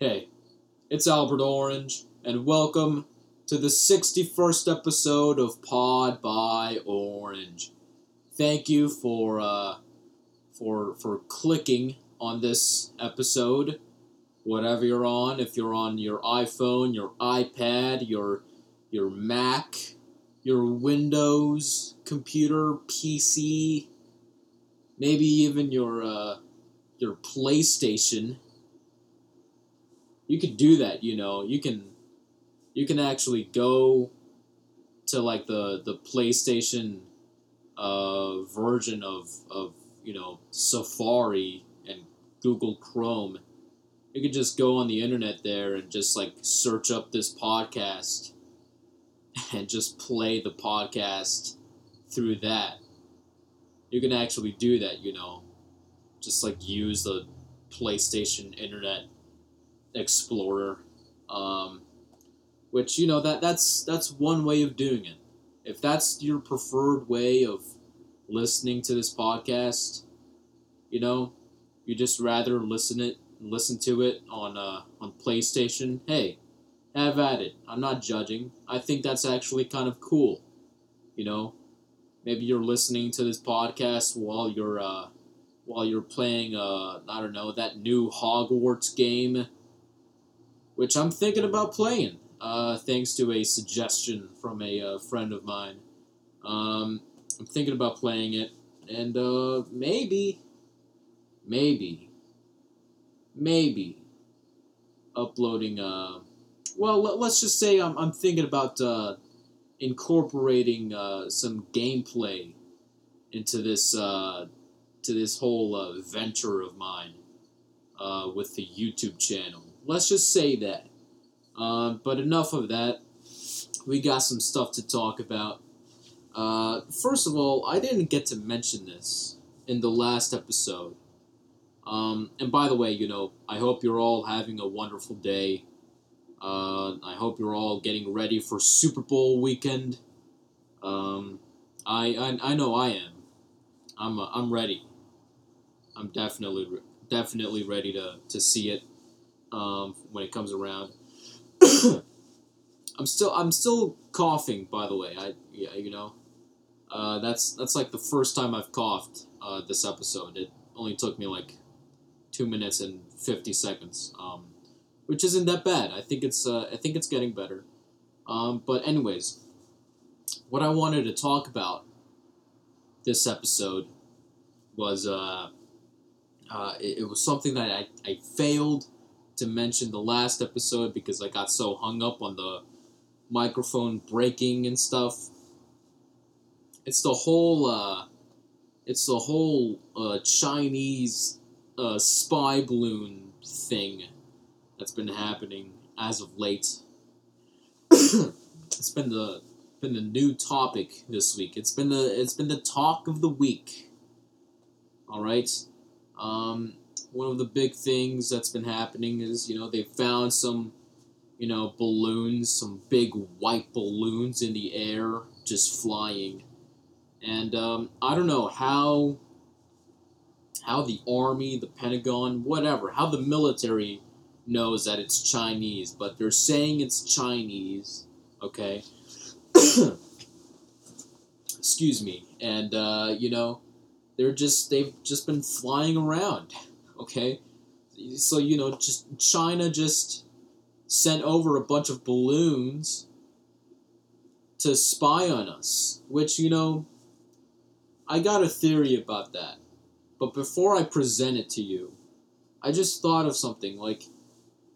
Hey, it's Albert Orange, and welcome to the 61st episode of Pod by Orange. Thank you for uh, for for clicking on this episode. Whatever you're on, if you're on your iPhone, your iPad, your your Mac, your Windows computer, PC, maybe even your uh, your PlayStation. You could do that, you know. You can you can actually go to like the the PlayStation uh, version of of you know Safari and Google Chrome. You could just go on the internet there and just like search up this podcast and just play the podcast through that. You can actually do that, you know. Just like use the PlayStation Internet Explorer. Um, which, you know, that that's that's one way of doing it. If that's your preferred way of listening to this podcast, you know, you just rather listen it listen to it on uh, on PlayStation, hey, have at it. I'm not judging. I think that's actually kind of cool. You know, maybe you're listening to this podcast while you're uh, while you're playing uh, I don't know that new Hogwarts game, which I'm thinking about playing. Uh, thanks to a suggestion from a uh, friend of mine. Um, I'm thinking about playing it, and uh, maybe, maybe, maybe uploading. Uh, well, let, us just say I'm, I'm thinking about uh, incorporating uh, some gameplay into this uh, to this whole uh, venture of mine uh, with the YouTube channel. Let's just say that. Um, but enough of that. We got some stuff to talk about. Uh, first of all, I didn't get to mention this in the last episode. Um, and by the way, you know, I hope you're all having a wonderful day. Uh, I hope you're all getting ready for Super Bowl weekend. Um, I, I I know I am. I'm uh, I'm ready. I'm definitely definitely ready to, to see it um, when it comes around. I'm still I'm still coughing. By the way, I yeah you know, uh, that's that's like the first time I've coughed uh, this episode. It only took me like two minutes and fifty seconds, um, which isn't that bad. I think it's uh, I think it's getting better. Um, but anyways, what I wanted to talk about this episode was uh, uh, it, it was something that I, I failed to mention the last episode because I got so hung up on the microphone breaking and stuff. It's the whole uh, it's the whole uh, Chinese uh, spy balloon thing that's been happening as of late. it's been the been the new topic this week. It's been the it's been the talk of the week. All right. Um, one of the big things that's been happening is you know they found some you know balloons, some big white balloons in the air just flying, and um, I don't know how how the army, the Pentagon, whatever, how the military knows that it's Chinese, but they're saying it's Chinese. Okay. Excuse me, and uh, you know they're just they've just been flying around. Okay, so you know, just China just sent over a bunch of balloons to spy on us, which you know, I got a theory about that. But before I present it to you, I just thought of something like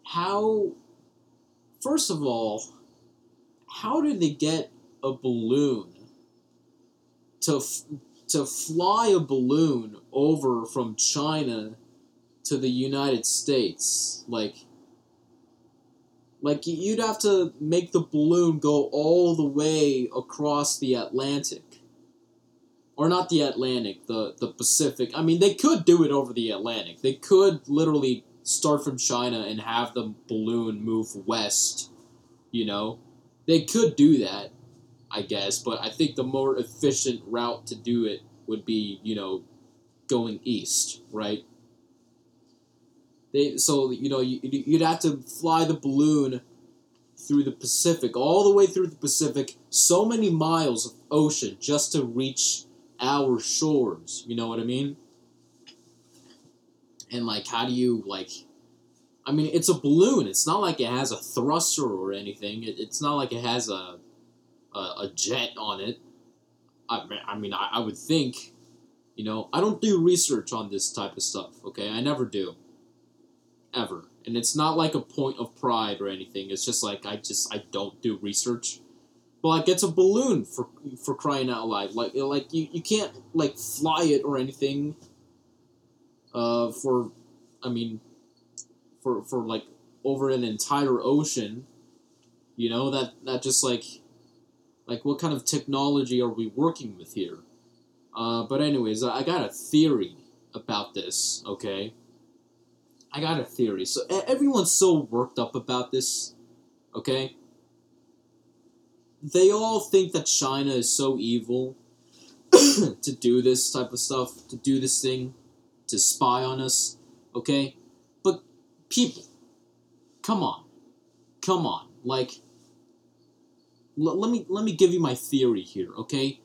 how first of all, how did they get a balloon to to fly a balloon over from China to the United States. Like, like you'd have to make the balloon go all the way across the Atlantic. Or not the Atlantic, the, the Pacific. I mean, they could do it over the Atlantic. They could literally start from China and have the balloon move west, you know? They could do that, I guess, but I think the more efficient route to do it would be, you know, going east, right? They so you know you, you'd have to fly the balloon through the Pacific, all the way through the Pacific, so many miles of ocean just to reach our shores. You know what I mean? And like, how do you like? I mean, it's a balloon. It's not like it has a thruster or anything. It, it's not like it has a a, a jet on it. I, I mean, I, I would think, you know, I don't do research on this type of stuff. Okay, I never do. Ever, and it's not like a point of pride or anything. It's just like I just I don't do research. But like it's a balloon for for crying out loud. Like like you, you can't like fly it or anything. Uh, for, I mean, for for like over an entire ocean. You know that that just like, like what kind of technology are we working with here? Uh, but anyways, I got a theory about this. Okay. I got a theory. So everyone's so worked up about this. Okay they all think that China is so evil to do this type of stuff, to do this thing, to spy on us, okay? But people, come on. Come on. Like l- let me let me give you my theory here, okay?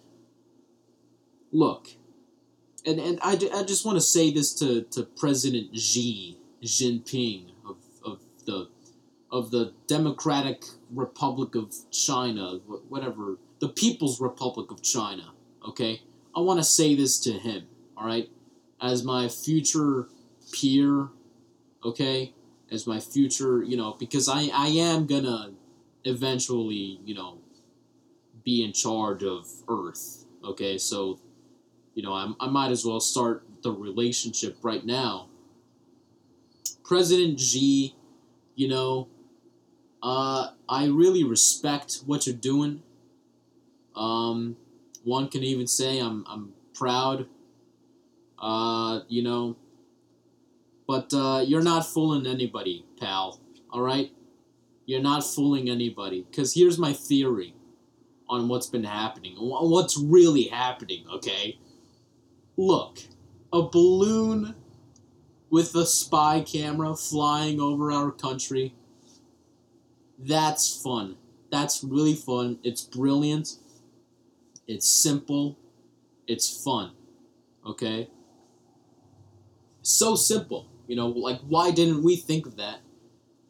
Look. And and I, I just want to say this to, to President Xi Jinping of, of the of the Democratic Republic of China, whatever, the People's Republic of China, okay? I want to say this to him, all right? As my future peer, okay? As my future, you know, because I, I am gonna eventually, you know, be in charge of Earth, okay? So, you know, I, I might as well start the relationship right now. President Xi, you know, uh, I really respect what you're doing. Um, one can even say I'm I'm proud. Uh, you know. But uh, you're not fooling anybody, pal. All right, you're not fooling anybody. Cause here's my theory on what's been happening, what's really happening. Okay, look, a balloon with a spy camera flying over our country that's fun. That's really fun. It's brilliant. It's simple. It's fun. Okay? So simple. You know, like, why didn't we think of that?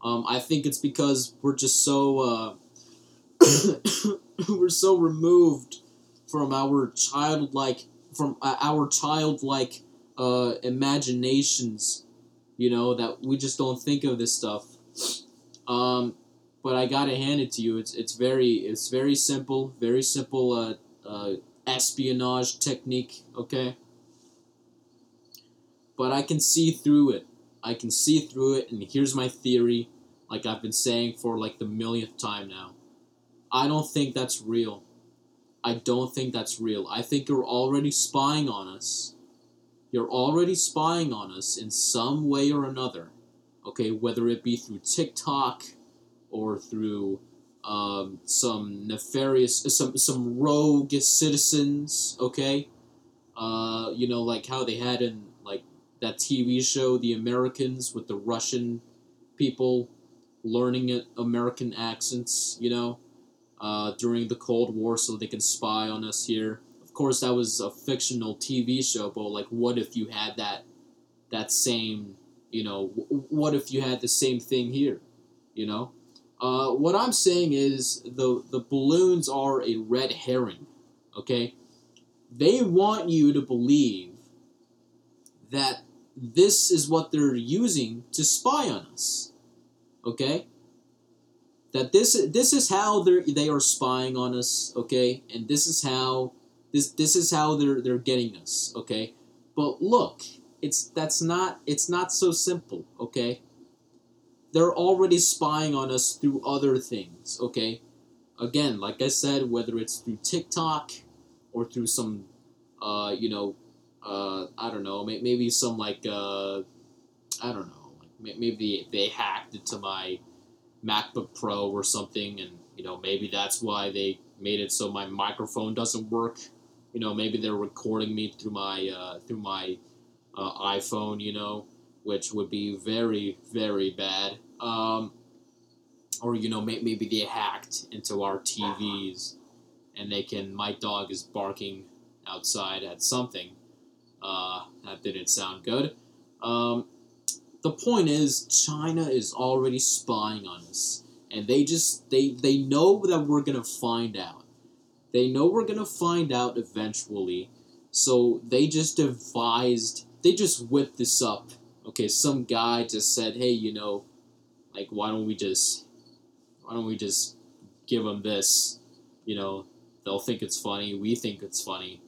Um, I think it's because we're just so, uh, we're so removed from our childlike, from uh, our childlike uh, imaginations, you know, that we just don't think of this stuff. Um, but I gotta hand it to you. It's it's very it's very simple, very simple uh, uh, espionage technique. Okay, but I can see through it. I can see through it, and here's my theory. Like I've been saying for like the millionth time now, I don't think that's real. I don't think that's real. I think you're already spying on us. You're already spying on us in some way or another. Okay, whether it be through TikTok or through um, some nefarious, some some rogue citizens. Okay, uh, you know, like how they had in like that TV show, The Americans, with the Russian people learning American accents. You know, uh, during the Cold War, so they can spy on us here. Course, that was a fictional TV show, but like, what if you had that that same, you know, w- what if you had the same thing here? You know, uh, what I'm saying is the the balloons are a red herring. Okay, they want you to believe that this is what they're using to spy on us. Okay, that this this is how they they are spying on us. Okay, and this is how this this is how they're they're getting us. Okay, but look, it's that's not it's not so simple. Okay they're already spying on us through other things, okay? Again, like I said, whether it's through TikTok or through some, uh, you know, uh, I don't know, maybe some like, uh, I don't know, like maybe they hacked into my MacBook Pro or something, and you know maybe that's why they made it so my microphone doesn't work. You know, maybe they're recording me through my uh, through my uh, iPhone. You know, which would be very very bad. Um, or you know may- maybe they hacked into our TVs and they can. My dog is barking outside at something. Uh, that didn't sound good. Um, the point is, China is already spying on us, and they just they they know that we're gonna find out. They know we're gonna find out eventually, so they just devised. They just whipped this up. Okay, some guy just said, "Hey, you know, like, why don't we just, why don't we just give them this? You know, they'll think it's funny. We think it's funny.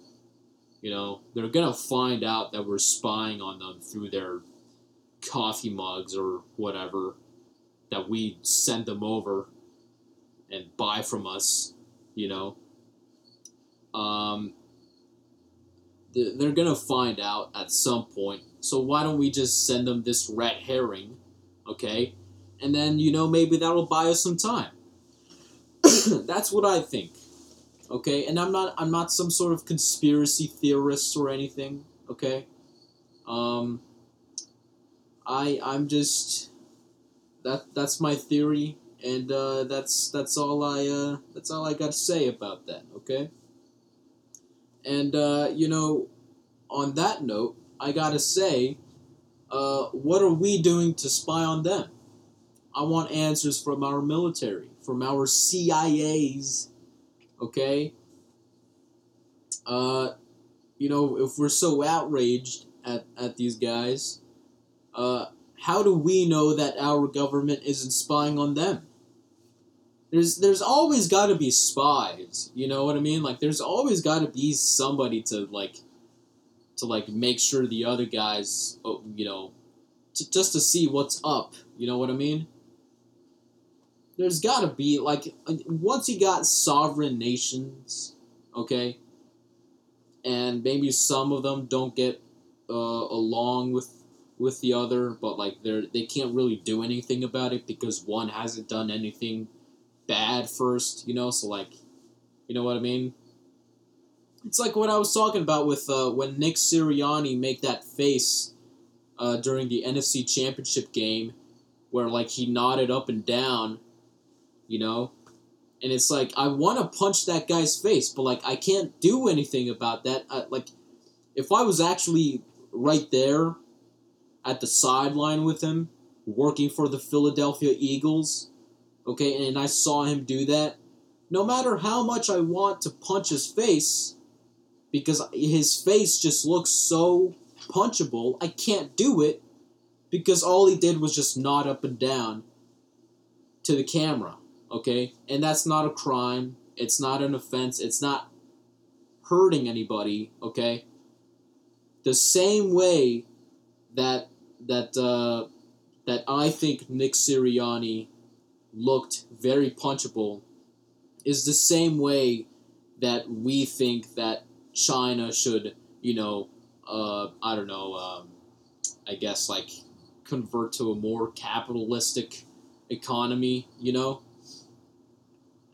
You know, they're gonna find out that we're spying on them through their coffee mugs or whatever that we send them over and buy from us. You know, um, they're gonna find out at some point. So why don't we just send them this red herring, okay? And then you know maybe that'll buy us some time. That's what I think okay and i'm not i'm not some sort of conspiracy theorist or anything okay um i i'm just that that's my theory and uh that's that's all i uh that's all i got to say about that okay and uh you know on that note i gotta say uh what are we doing to spy on them i want answers from our military from our cia's okay? Uh, you know, if we're so outraged at, at these guys, uh, how do we know that our government isn't spying on them? There's there's always got to be spies, you know what I mean? Like there's always got to be somebody to like to like make sure the other guys, oh, you know, to, just to see what's up, you know what I mean? there's got to be like once you got sovereign nations, okay, and maybe some of them don't get uh, along with with the other, but like they're they can't really do anything about it because one hasn't done anything bad first, you know. So like, you know what I mean? It's like what I was talking about with uh, when Nick Sirianni make that face uh, during the NFC Championship game, where like he nodded up and down you know? And it's like I want to punch that guy's face, but like I can't do anything about that. I, like if I was actually right there at the sideline with him, working for the Philadelphia Eagles, okay, and I saw him do that, no matter how much I want to punch his face, because his face just looks so punchable, I can't do it because all he did was just nod up and down to the camera okay? And that's not a crime. It's not an offense. It's not hurting anybody, okay? The same way that that uh, that I think Nick Sirianni looked very punchable is the same way that we think that China should, you know, uh, I don't know, um, I guess like convert to a more capitalistic economy, you know?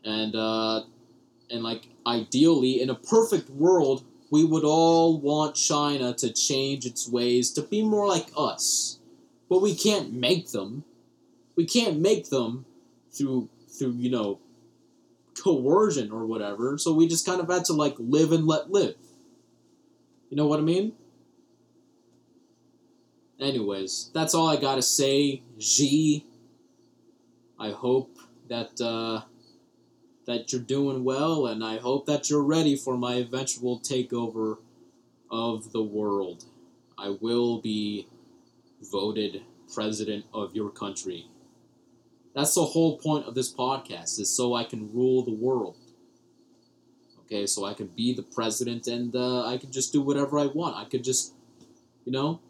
and uh, and like ideally in a perfect world we would all want china to change its ways to be more like us but we can't make them we can't make them through through you know coercion or whatever so we just kind of had to like live and let live you know what i mean anyways that's all i gotta say g i hope that uh that you're doing well, and I hope that you're ready for my eventual takeover of the world. I will be voted president of your country. That's the whole point of this podcast, is so I can rule the world. Okay, so I can be the president and uh, I can just do whatever I want. I could just, you know,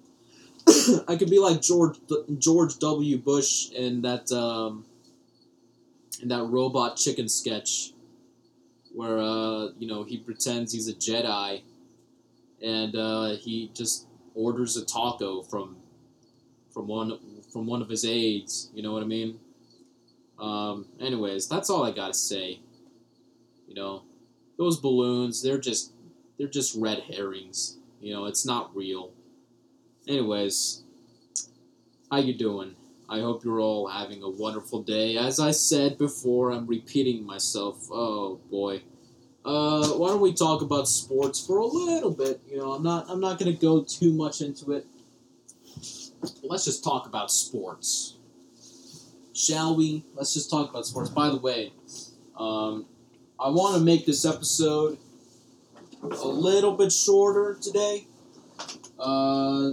I could be like George George W. Bush and that um, in that robot chicken sketch where uh, you know he pretends he's a Jedi and uh, he just orders a taco from from one from one of his aides. You know what I mean? Um, anyways, that's all I gotta say. You know, those balloons, they're just they're just red herrings. You know, it's not real. Anyways, How you doing? I hope you're all having a wonderful day. As I said before, I'm repeating myself. Oh boy. Uh, why don't we talk about sports for a little bit? You know, I'm not I'm not gonna go too much into it. Let's just talk about sports. Shall we? Let's just talk about sports. By the way, um, I want to make this episode a little bit shorter today. Uh,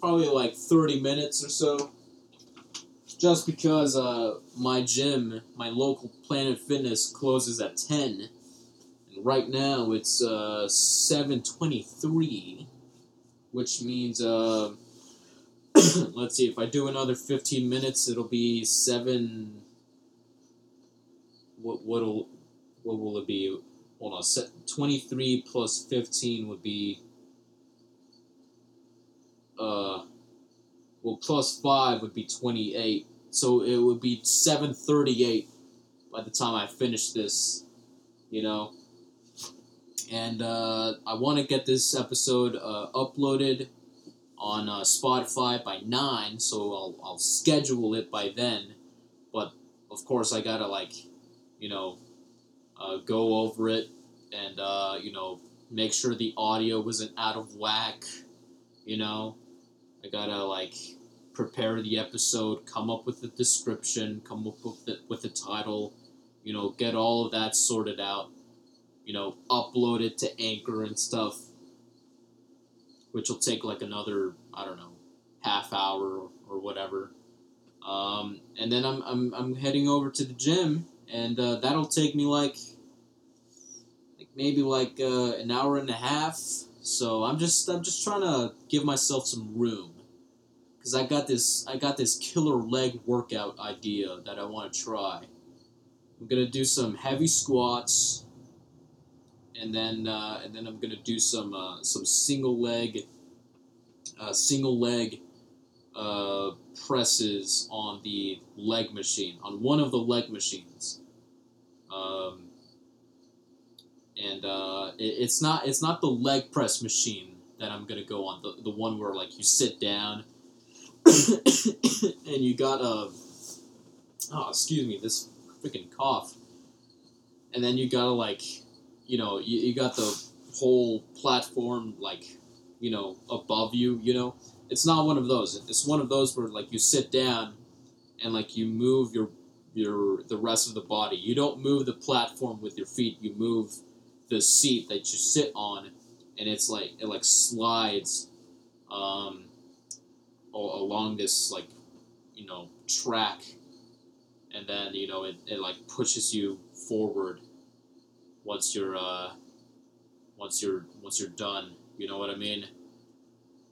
probably like 30 minutes or so. Just because uh, my gym, my local Planet Fitness, closes at 10. And right now it's uh, 7.23, which means, uh, let's see, if I do another 15 minutes, it'll be 7... What, what'll, what will it be? Hold on, 23 plus 15 would be uh, well, plus five would be twenty-eight. So it would be seven thirty-eight by the time I finish this. You know, and uh, I want to get this episode uh, uploaded on uh, Spotify by nine, so I'll I'll schedule it by then. But of course, I gotta like, you know, uh, go over it and uh, you know make sure the audio isn't out of whack. You know, I gotta like prepare the episode, come up with the description, come up with the, with the title, you know, get all of that sorted out, you know, upload it to Anchor and stuff, which will take like another I don't know half hour or whatever. Um, and then I'm, I'm, I'm heading over to the gym, and uh, that'll take me like like maybe like uh, an hour and a half. So I'm just I'm just trying to give myself some room because I got this I got this killer leg workout idea that I want to try. I'm gonna do some heavy squats, and then uh, and then I'm gonna do some uh, some single leg uh, single leg uh, presses on the leg machine on one of the leg machines. Um, and uh, it, it's not it's not the leg press machine that I'm gonna go on the, the one where like you sit down and you got a oh excuse me this freaking cough and then you gotta like you know you, you got the whole platform like you know above you you know? It's not one of those. It's one of those where like you sit down and like you move your your the rest of the body. You don't move the platform with your feet. You move the seat that you sit on and it's like it like slides um, along this like you know track. And then you know it, it like pushes you forward once you're uh once you're once you're done you know what i mean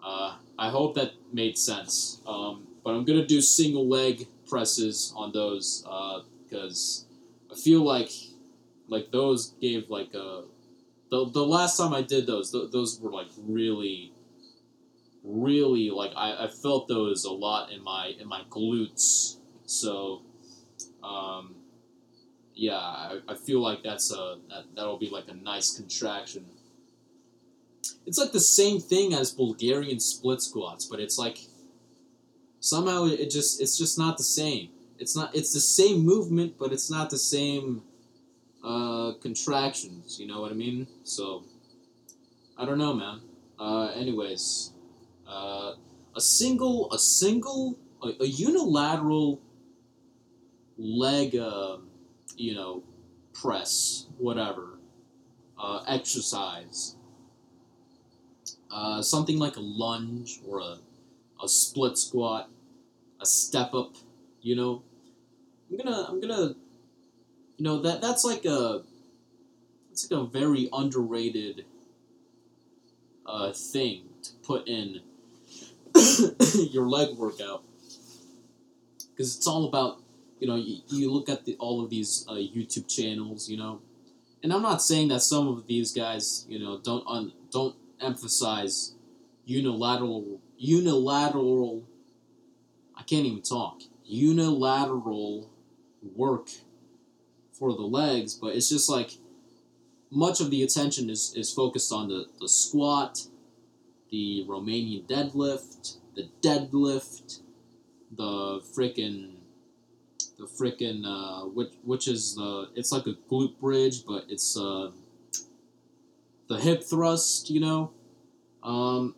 uh, i hope that made sense um, but i'm gonna do single leg presses on those because uh, i feel like like those gave like a the, the last time i did those th- those were like really really like I, I felt those a lot in my in my glutes. So um, yeah, I, I feel like that's a that, that'll be like a nice contraction. It's like the same thing as Bulgarian split squats, but it's like somehow it just it's just not the same. It's not it's the same movement, but it's not the same uh, contractions. You know what I mean? So I don't know, man. Uh, anyways, uh, a single, a single, a, a unilateral leg, uh, you know, press, whatever, uh, exercise. Uh, something like a lunge or a, a split squat, a step up, you know. I'm gonna, I'm gonna, you know, that that's like a, it's like a very underrated uh, thing to put in your leg workout because it's all about you know you, you look at the, all of these uh, YouTube channels you know? And I'm not saying that some of these guys you know don't un, don't emphasize unilateral unilateral I can't even talk unilateral work for the legs but it's just like much of the attention is, is focused on the, the squat the Romanian deadlift, the deadlift, the frickin' the frickin' uh, which which is the it's like a glute bridge, but it's uh, the hip thrust. You know, um,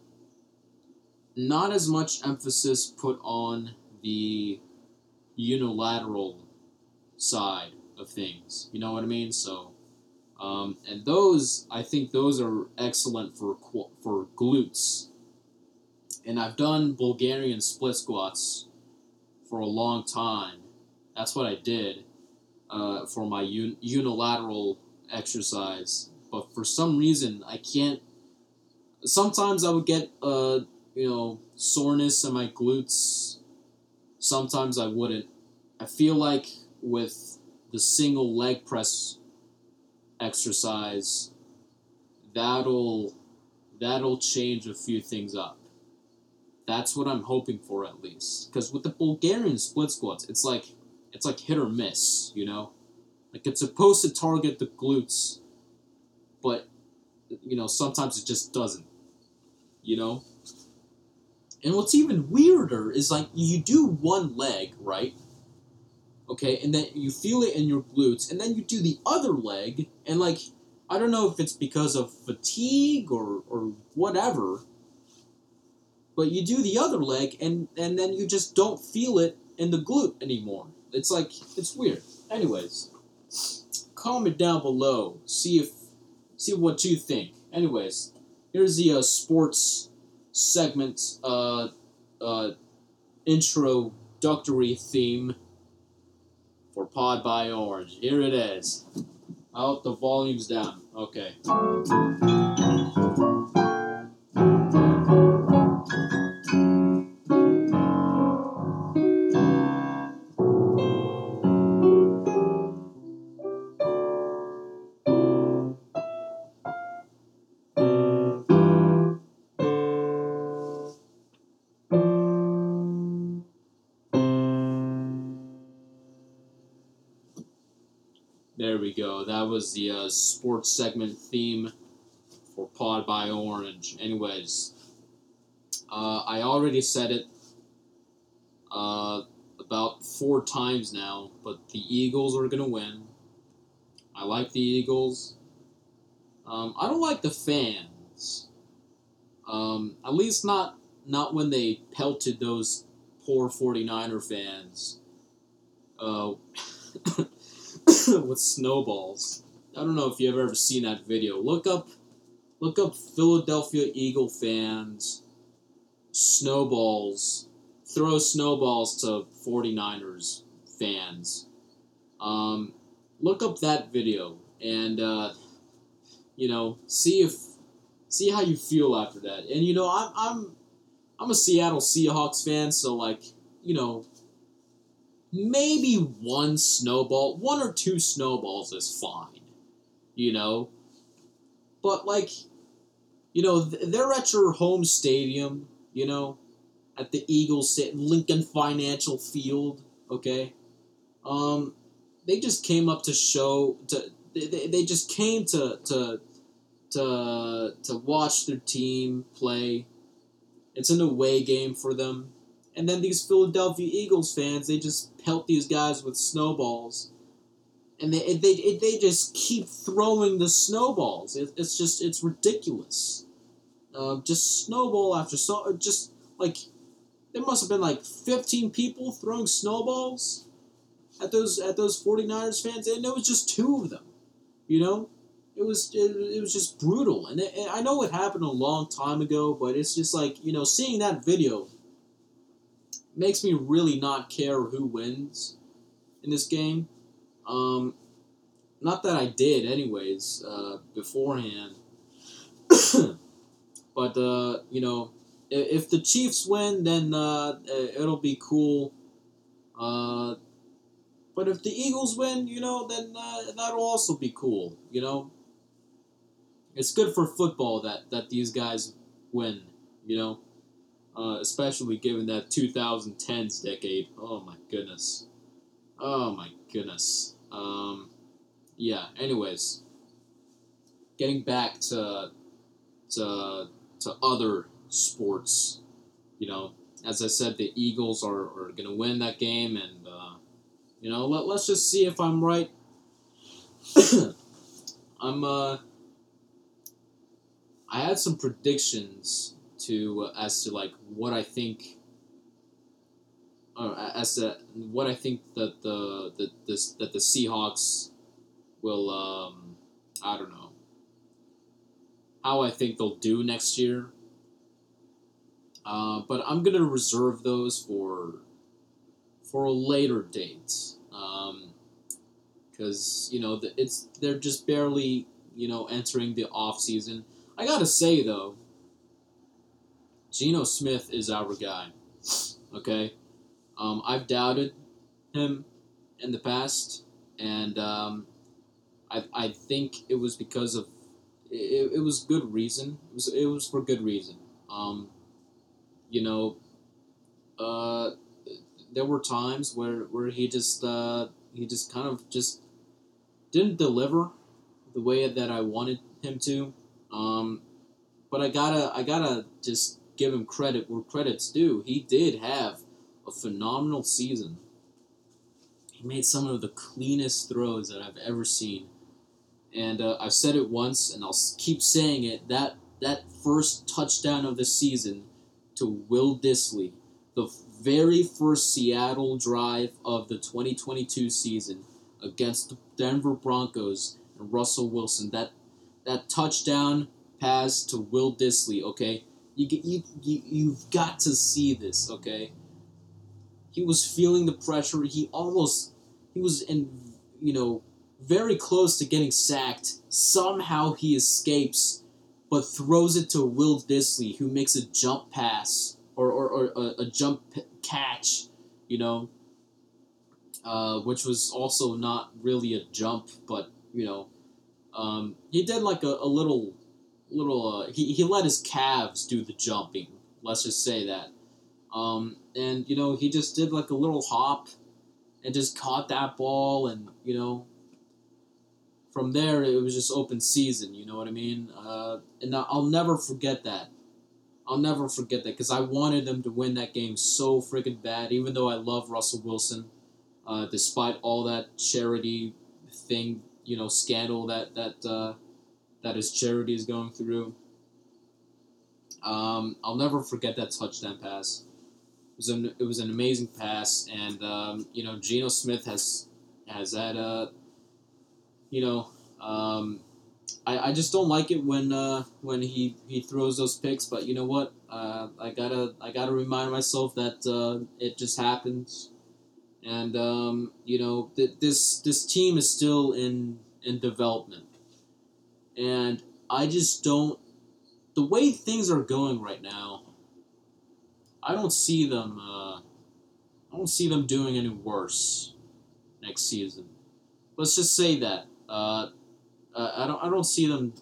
not as much emphasis put on the unilateral side of things. You know what I mean? So, um, and those I think those are excellent for for glutes. And I've done Bulgarian split squats for a long time. That's what I did uh, for my un- unilateral exercise. But for some reason, I can't. Sometimes I would get uh, you know soreness in my glutes. Sometimes I wouldn't. I feel like with the single leg press exercise, that'll that'll change a few things up. That's what I'm hoping for at least. Because with the Bulgarian split squats, it's like it's like hit or miss, you know? Like it's supposed to target the glutes, but you know, sometimes it just doesn't. You know? And what's even weirder is like you do one leg, right? Okay, and then you feel it in your glutes, and then you do the other leg, and like I don't know if it's because of fatigue or or whatever, but you do the other leg, and and then you just don't feel it in the glute anymore. It's like it's weird. Anyways, comment down below. See if see what you think. Anyways, here's the uh, sports segment uh, uh, introductory theme for Pod by Orange. Here it is. I Out the volume's down. Okay. We go. That was the uh, sports segment theme for Pod by Orange. Anyways, uh, I already said it uh, about four times now, but the Eagles are going to win. I like the Eagles. Um, I don't like the fans. Um, at least not not when they pelted those poor 49er fans uh, with snowballs. I don't know if you've ever seen that video. Look up look up Philadelphia Eagle fans snowballs throw snowballs to 49ers fans. Um, look up that video and uh, you know see if see how you feel after that. And you know I'm I'm I'm a Seattle Seahawks fan, so like you know maybe one snowball, one or two snowballs is fine, you know. But like, you know, they're at your home stadium, you know, at the Eagles Lincoln Financial Field, okay. Um, they just came up to show to they, they just came to to to to watch their team play. It's an away game for them. And then these Philadelphia Eagles fans, they just pelt these guys with snowballs. And they, they, they just keep throwing the snowballs. It, it's just, it's ridiculous. Uh, just snowball after so, just like, there must have been like 15 people throwing snowballs at those, at those 49ers fans. And it was just two of them, you know? It was, it, it was just brutal. And, it, and I know it happened a long time ago, but it's just like, you know, seeing that video makes me really not care who wins in this game. Um, not that I did, anyways, uh, beforehand. but uh, you know, if, if, the Chiefs win, then uh, it'll be cool. Uh, but if the Eagles win, you know, then uh, that'll also be cool. You know, it's good for football that that these guys win. You know uh, especially given that 2010s decade. Oh my goodness. Oh my goodness. Um, yeah. Anyways, getting back to to to other sports, you know, as I said, the Eagles are, are going to win that game, and uh, you know, let, let's just see if I'm right. I'm uh, I had some predictions to uh, as to like what I think. Uh, as to what I think that the the this that the Seahawks will um, I don't know how I think they'll do next year. Uh, but I'm gonna reserve those for for a later date, because um, you know the, it's they're just barely you know entering the off season. I gotta say though, Geno Smith is our guy. Okay, um, I've doubted him in the past, and um, I I think it was because of it, it was good reason. It was it was for good reason. Um, you know, uh, there were times where where he just uh, he just kind of just didn't deliver the way that I wanted him to. Um, but I gotta I gotta just give him credit where credit's due. He did have a phenomenal season. He made some of the cleanest throws that I've ever seen, and uh, I've said it once, and I'll keep saying it. That that first touchdown of the season to Will Dissly, the very first Seattle drive of the 2022 season against the Denver Broncos and Russell Wilson. That that touchdown pass to Will Dissly, okay? You, you, you, you've got to see this, okay? He was feeling the pressure. He almost, he was in, you know, very close to getting sacked. Somehow he escapes but throws it to Will Dissly, who makes a jump pass or, or, or a, a jump catch, you know, uh, which was also not really a jump, but you know, um, he did like a, a little, little. Uh, he he let his calves do the jumping. Let's just say that, um, and you know, he just did like a little hop, and just caught that ball, and you know, from there it was just open season. You know what I mean? Uh, and I'll never forget that. I'll never forget that because I wanted them to win that game so freaking bad. Even though I love Russell Wilson, uh, despite all that charity thing, you know, scandal that that uh, that his charity is going through. Um, I'll never forget that touchdown pass. It was an, it was an amazing pass, and um, you know, Geno Smith has has had a you know, um, I, I just don't like it when uh, when he, he throws those picks. But you know what? Uh, I gotta I gotta remind myself that uh, it just happens, and um, you know th- this this team is still in in development, and I just don't the way things are going right now. I don't see them. Uh, I don't see them doing any worse next season. Let's just say that. Uh, uh, I don't I don't see them.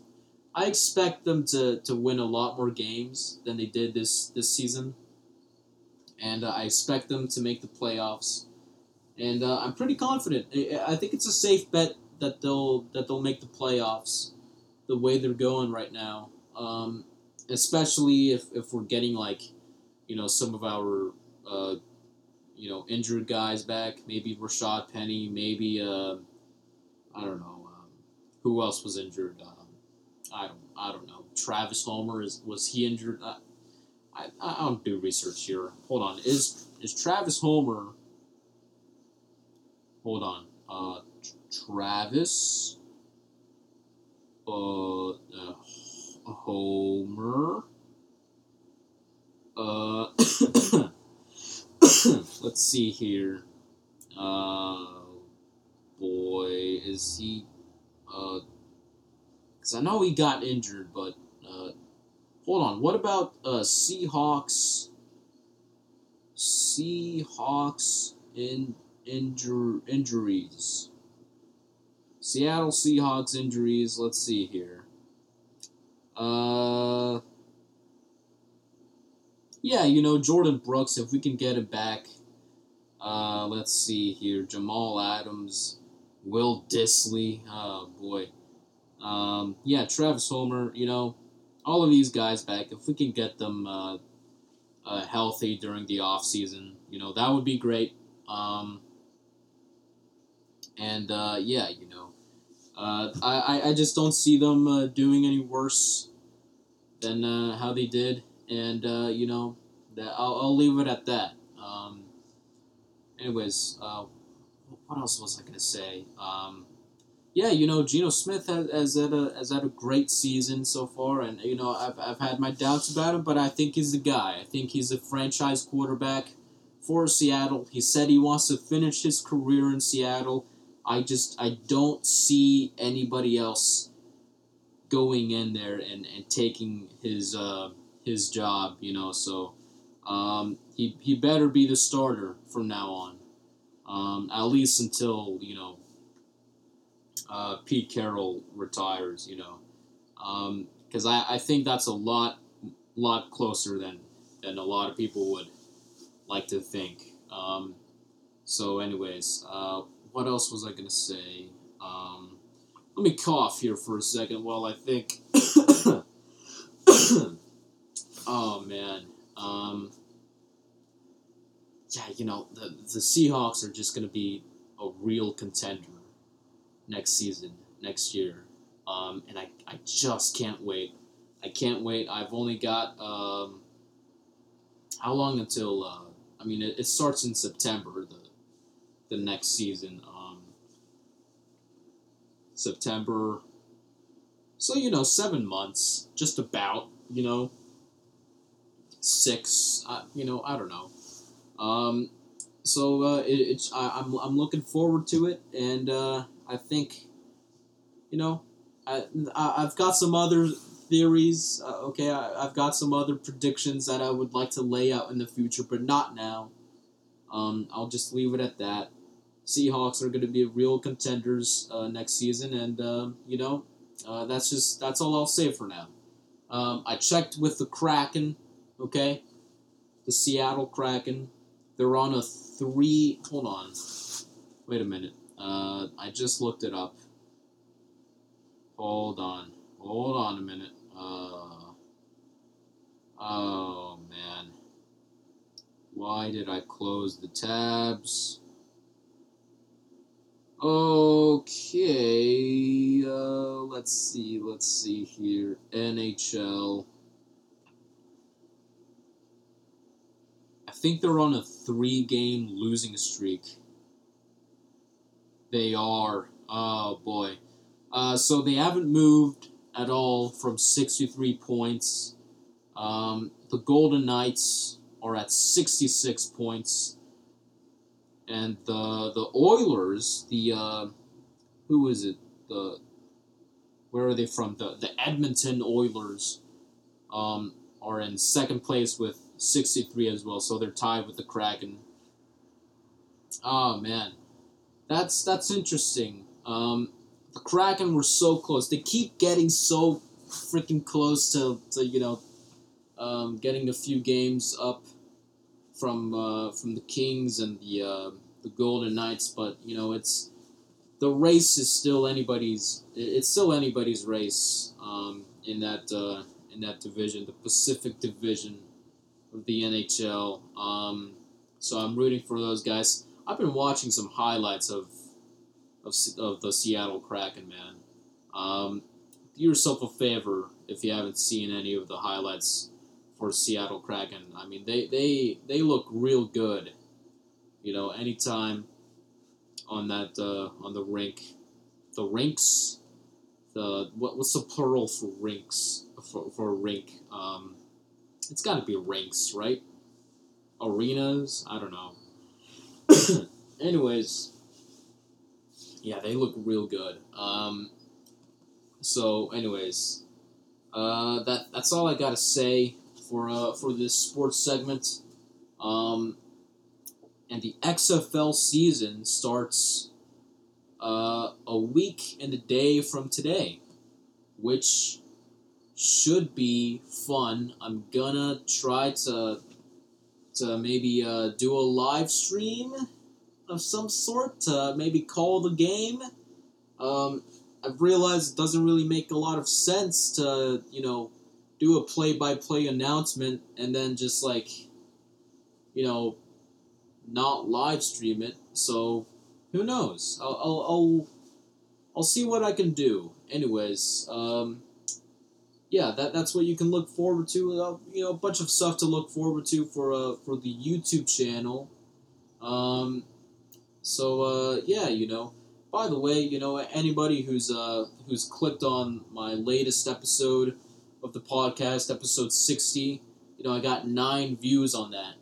I expect them to, to win a lot more games than they did this this season, and uh, I expect them to make the playoffs. And uh, I'm pretty confident. I, I think it's a safe bet that they'll that they'll make the playoffs, the way they're going right now. Um, especially if, if we're getting like, you know, some of our, uh, you know, injured guys back. Maybe Rashaad Penny. Maybe uh, I don't know who else was injured? Um, I don't I don't know. Travis Homer is was he injured? Uh, I I don't do research here. Hold on. Is is Travis Homer? Hold on. Uh, Travis. Uh, uh Homer. Uh, let's see here. Uh, boy, is he Uh, because I know he got injured, but uh, hold on. What about uh, Seahawks? Seahawks in injur- injuries. Seattle Seahawks injuries. Let's see here. Uh, yeah, you know Jordyn Brooks. If we can get him back, uh, let's see here. Jamal Adams. Will Dissly. oh boy. Um, yeah, Travis Homer, you know, all of these guys back, if we can get them, uh, uh, healthy during the off season. You know that would be great. Um, and uh, yeah, you know, uh, I, I just don't see them uh, doing any worse than uh, how they did, and uh, you know, that I'll, I'll leave it at that. Um, anyways, uh, what else was I gonna say? Um, yeah, you know, Geno Smith has, has had a has had a great season so far, and you know, I've, I've had my doubts about him, but I think he's the guy. I think he's a franchise quarterback for Seattle. He said he wants to finish his career in Seattle. I just I don't see anybody else going in there and, and taking his uh, his job, you know. So um, he he better be the starter from now on, um, at least until you know uh, Pete Carroll retires, you know, because um, I, I think that's a lot lot closer than than a lot of people would like to think. Um, so, anyways, uh, what else was I gonna say? Um, let me cough here for a second while I think. oh man, um, yeah, you know the the Seahawks are just gonna be a real contender next season, next year, um, and I I just can't wait. I can't wait. I've only got um, how long until? Uh, I mean, it, it starts in September. The the next season. Um, September. So, you know, seven months, just about, you know, six, uh, you know, I don't know. Um, so uh, it, it's I, am I'm, I'm looking forward to it, and uh, I think, you know, I, I've got some other theories. Uh, okay, I, have got some other predictions that I would like to lay out in the future, but not now. Um, I'll just leave it at that. Seahawks are going to be real contenders uh, next season, and uh, you know uh, that's just that's all I'll say for now. Um, I checked with the Kraken, okay, the Seattle Kraken. They're on a three. Hold on, wait a minute. Uh, I just looked it up. Hold on, hold on a minute. Uh, oh man, why did I close the tabs? Okay, uh, let's see, let's see here. NHL. I think they're on a three game losing streak. They are. Oh boy. Uh, so they haven't moved at all from 63 points. Um, the Golden Knights are at 66 points and the the Oilers, the uh, who is it? The where are they from? The the Edmonton Oilers um, are in second place with 63 as well, so they're tied with the Kraken. Oh man, that's that's interesting. Um, the Kraken were so close. They keep getting so freaking close to, to you know um, getting a few games up from uh, from the Kings and the uh, the Golden Knights, but you know it's the race is still anybody's. It's still anybody's race um, in that uh, in that division, the Pacific Division of the NHL. Um, so I'm rooting for those guys. I've been watching some highlights of of, of the Seattle Kraken, man. Um, do yourself a favor if you haven't seen any of the highlights for Seattle Kraken. I mean, they, they, they look real good. You know, anytime on that uh, on the rink, the rinks, the what, what's the plural for rinks for, for a rink? Um, it's got to be rinks, right? Arenas, I don't know. Anyways, yeah, they look real good. Um, so, anyways, uh, that that's all I gotta say for uh, for this sports segment. Um, and the XFL season starts uh, a week and a day from today, which should be fun. I'm gonna try to to maybe uh, do a live stream of some sort to maybe call the game. Um, I've realized it doesn't really make a lot of sense to you know do a play by play announcement and then just like you know, not live stream it. So who knows? I'll I'll I'll, I'll see what I can do. Anyways, um, yeah, that that's what you can look forward to. Uh, you know, a bunch of stuff to look forward to for uh for the YouTube channel. Um, so uh, yeah, you know. By the way, you know anybody who's uh who's clicked on my latest episode of the podcast, episode sixty, you know I got nine views on that,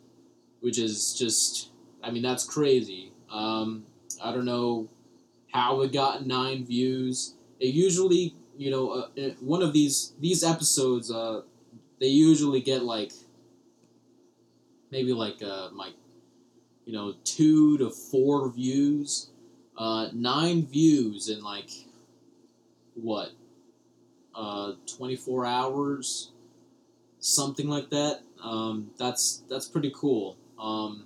which is just I mean that's crazy. Um, I don't know how it got nine views. It usually you know uh, one of these these episodes uh they usually get like maybe like uh my you know two to four views uh, nine views in like what uh, 24 hours something like that. Um, that's that's pretty cool. Um,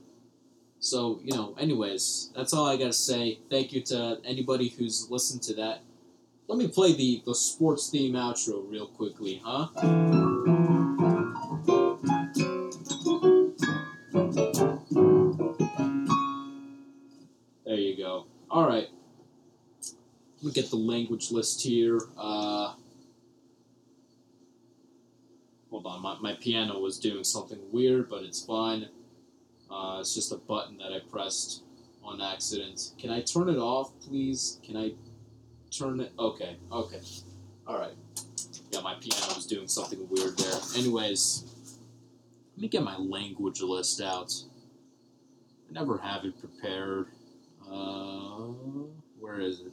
so you know anyways that's all i gotta say. Thank you to anybody who's listened to that. Let me play the, the sports theme outro real quickly huh? There you go. All right. Let me get the language list here. Uh, hold on, my, my piano was doing something weird, but it's fine. Uh, it's just a button that I pressed on accident. Can I turn it off, please? Can I turn it? Okay, okay. Alright. Yeah, my piano was doing something weird there. Anyways, let me get my language list out. I never have it prepared. Uh, where is it?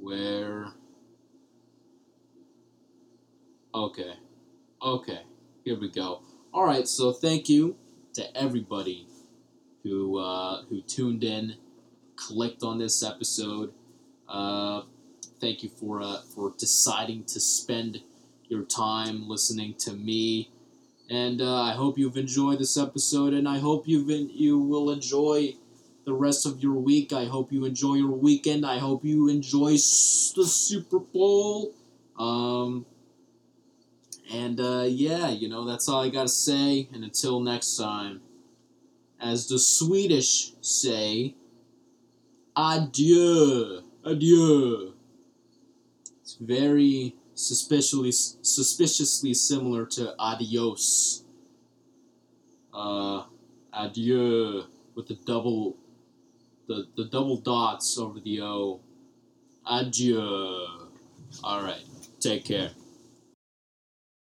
Where? Okay. Okay. Here we go. All right. So thank you to everybody who uh, who tuned in, clicked on this episode. Uh, thank you for uh, for deciding to spend your time listening to me. And uh, I hope you've enjoyed this episode, and I hope you've been, you will enjoy the rest of your week. I hope you enjoy your weekend. I hope you enjoy the Super Bowl. Um, and uh, yeah, you know, that's all I got to say. And until next time, as the Swedish say, adieu. Adieu. It's very suspiciously, suspiciously similar to adios. Uh, adieu with the double the, the double dots over the O. Adieu. All right. Take care.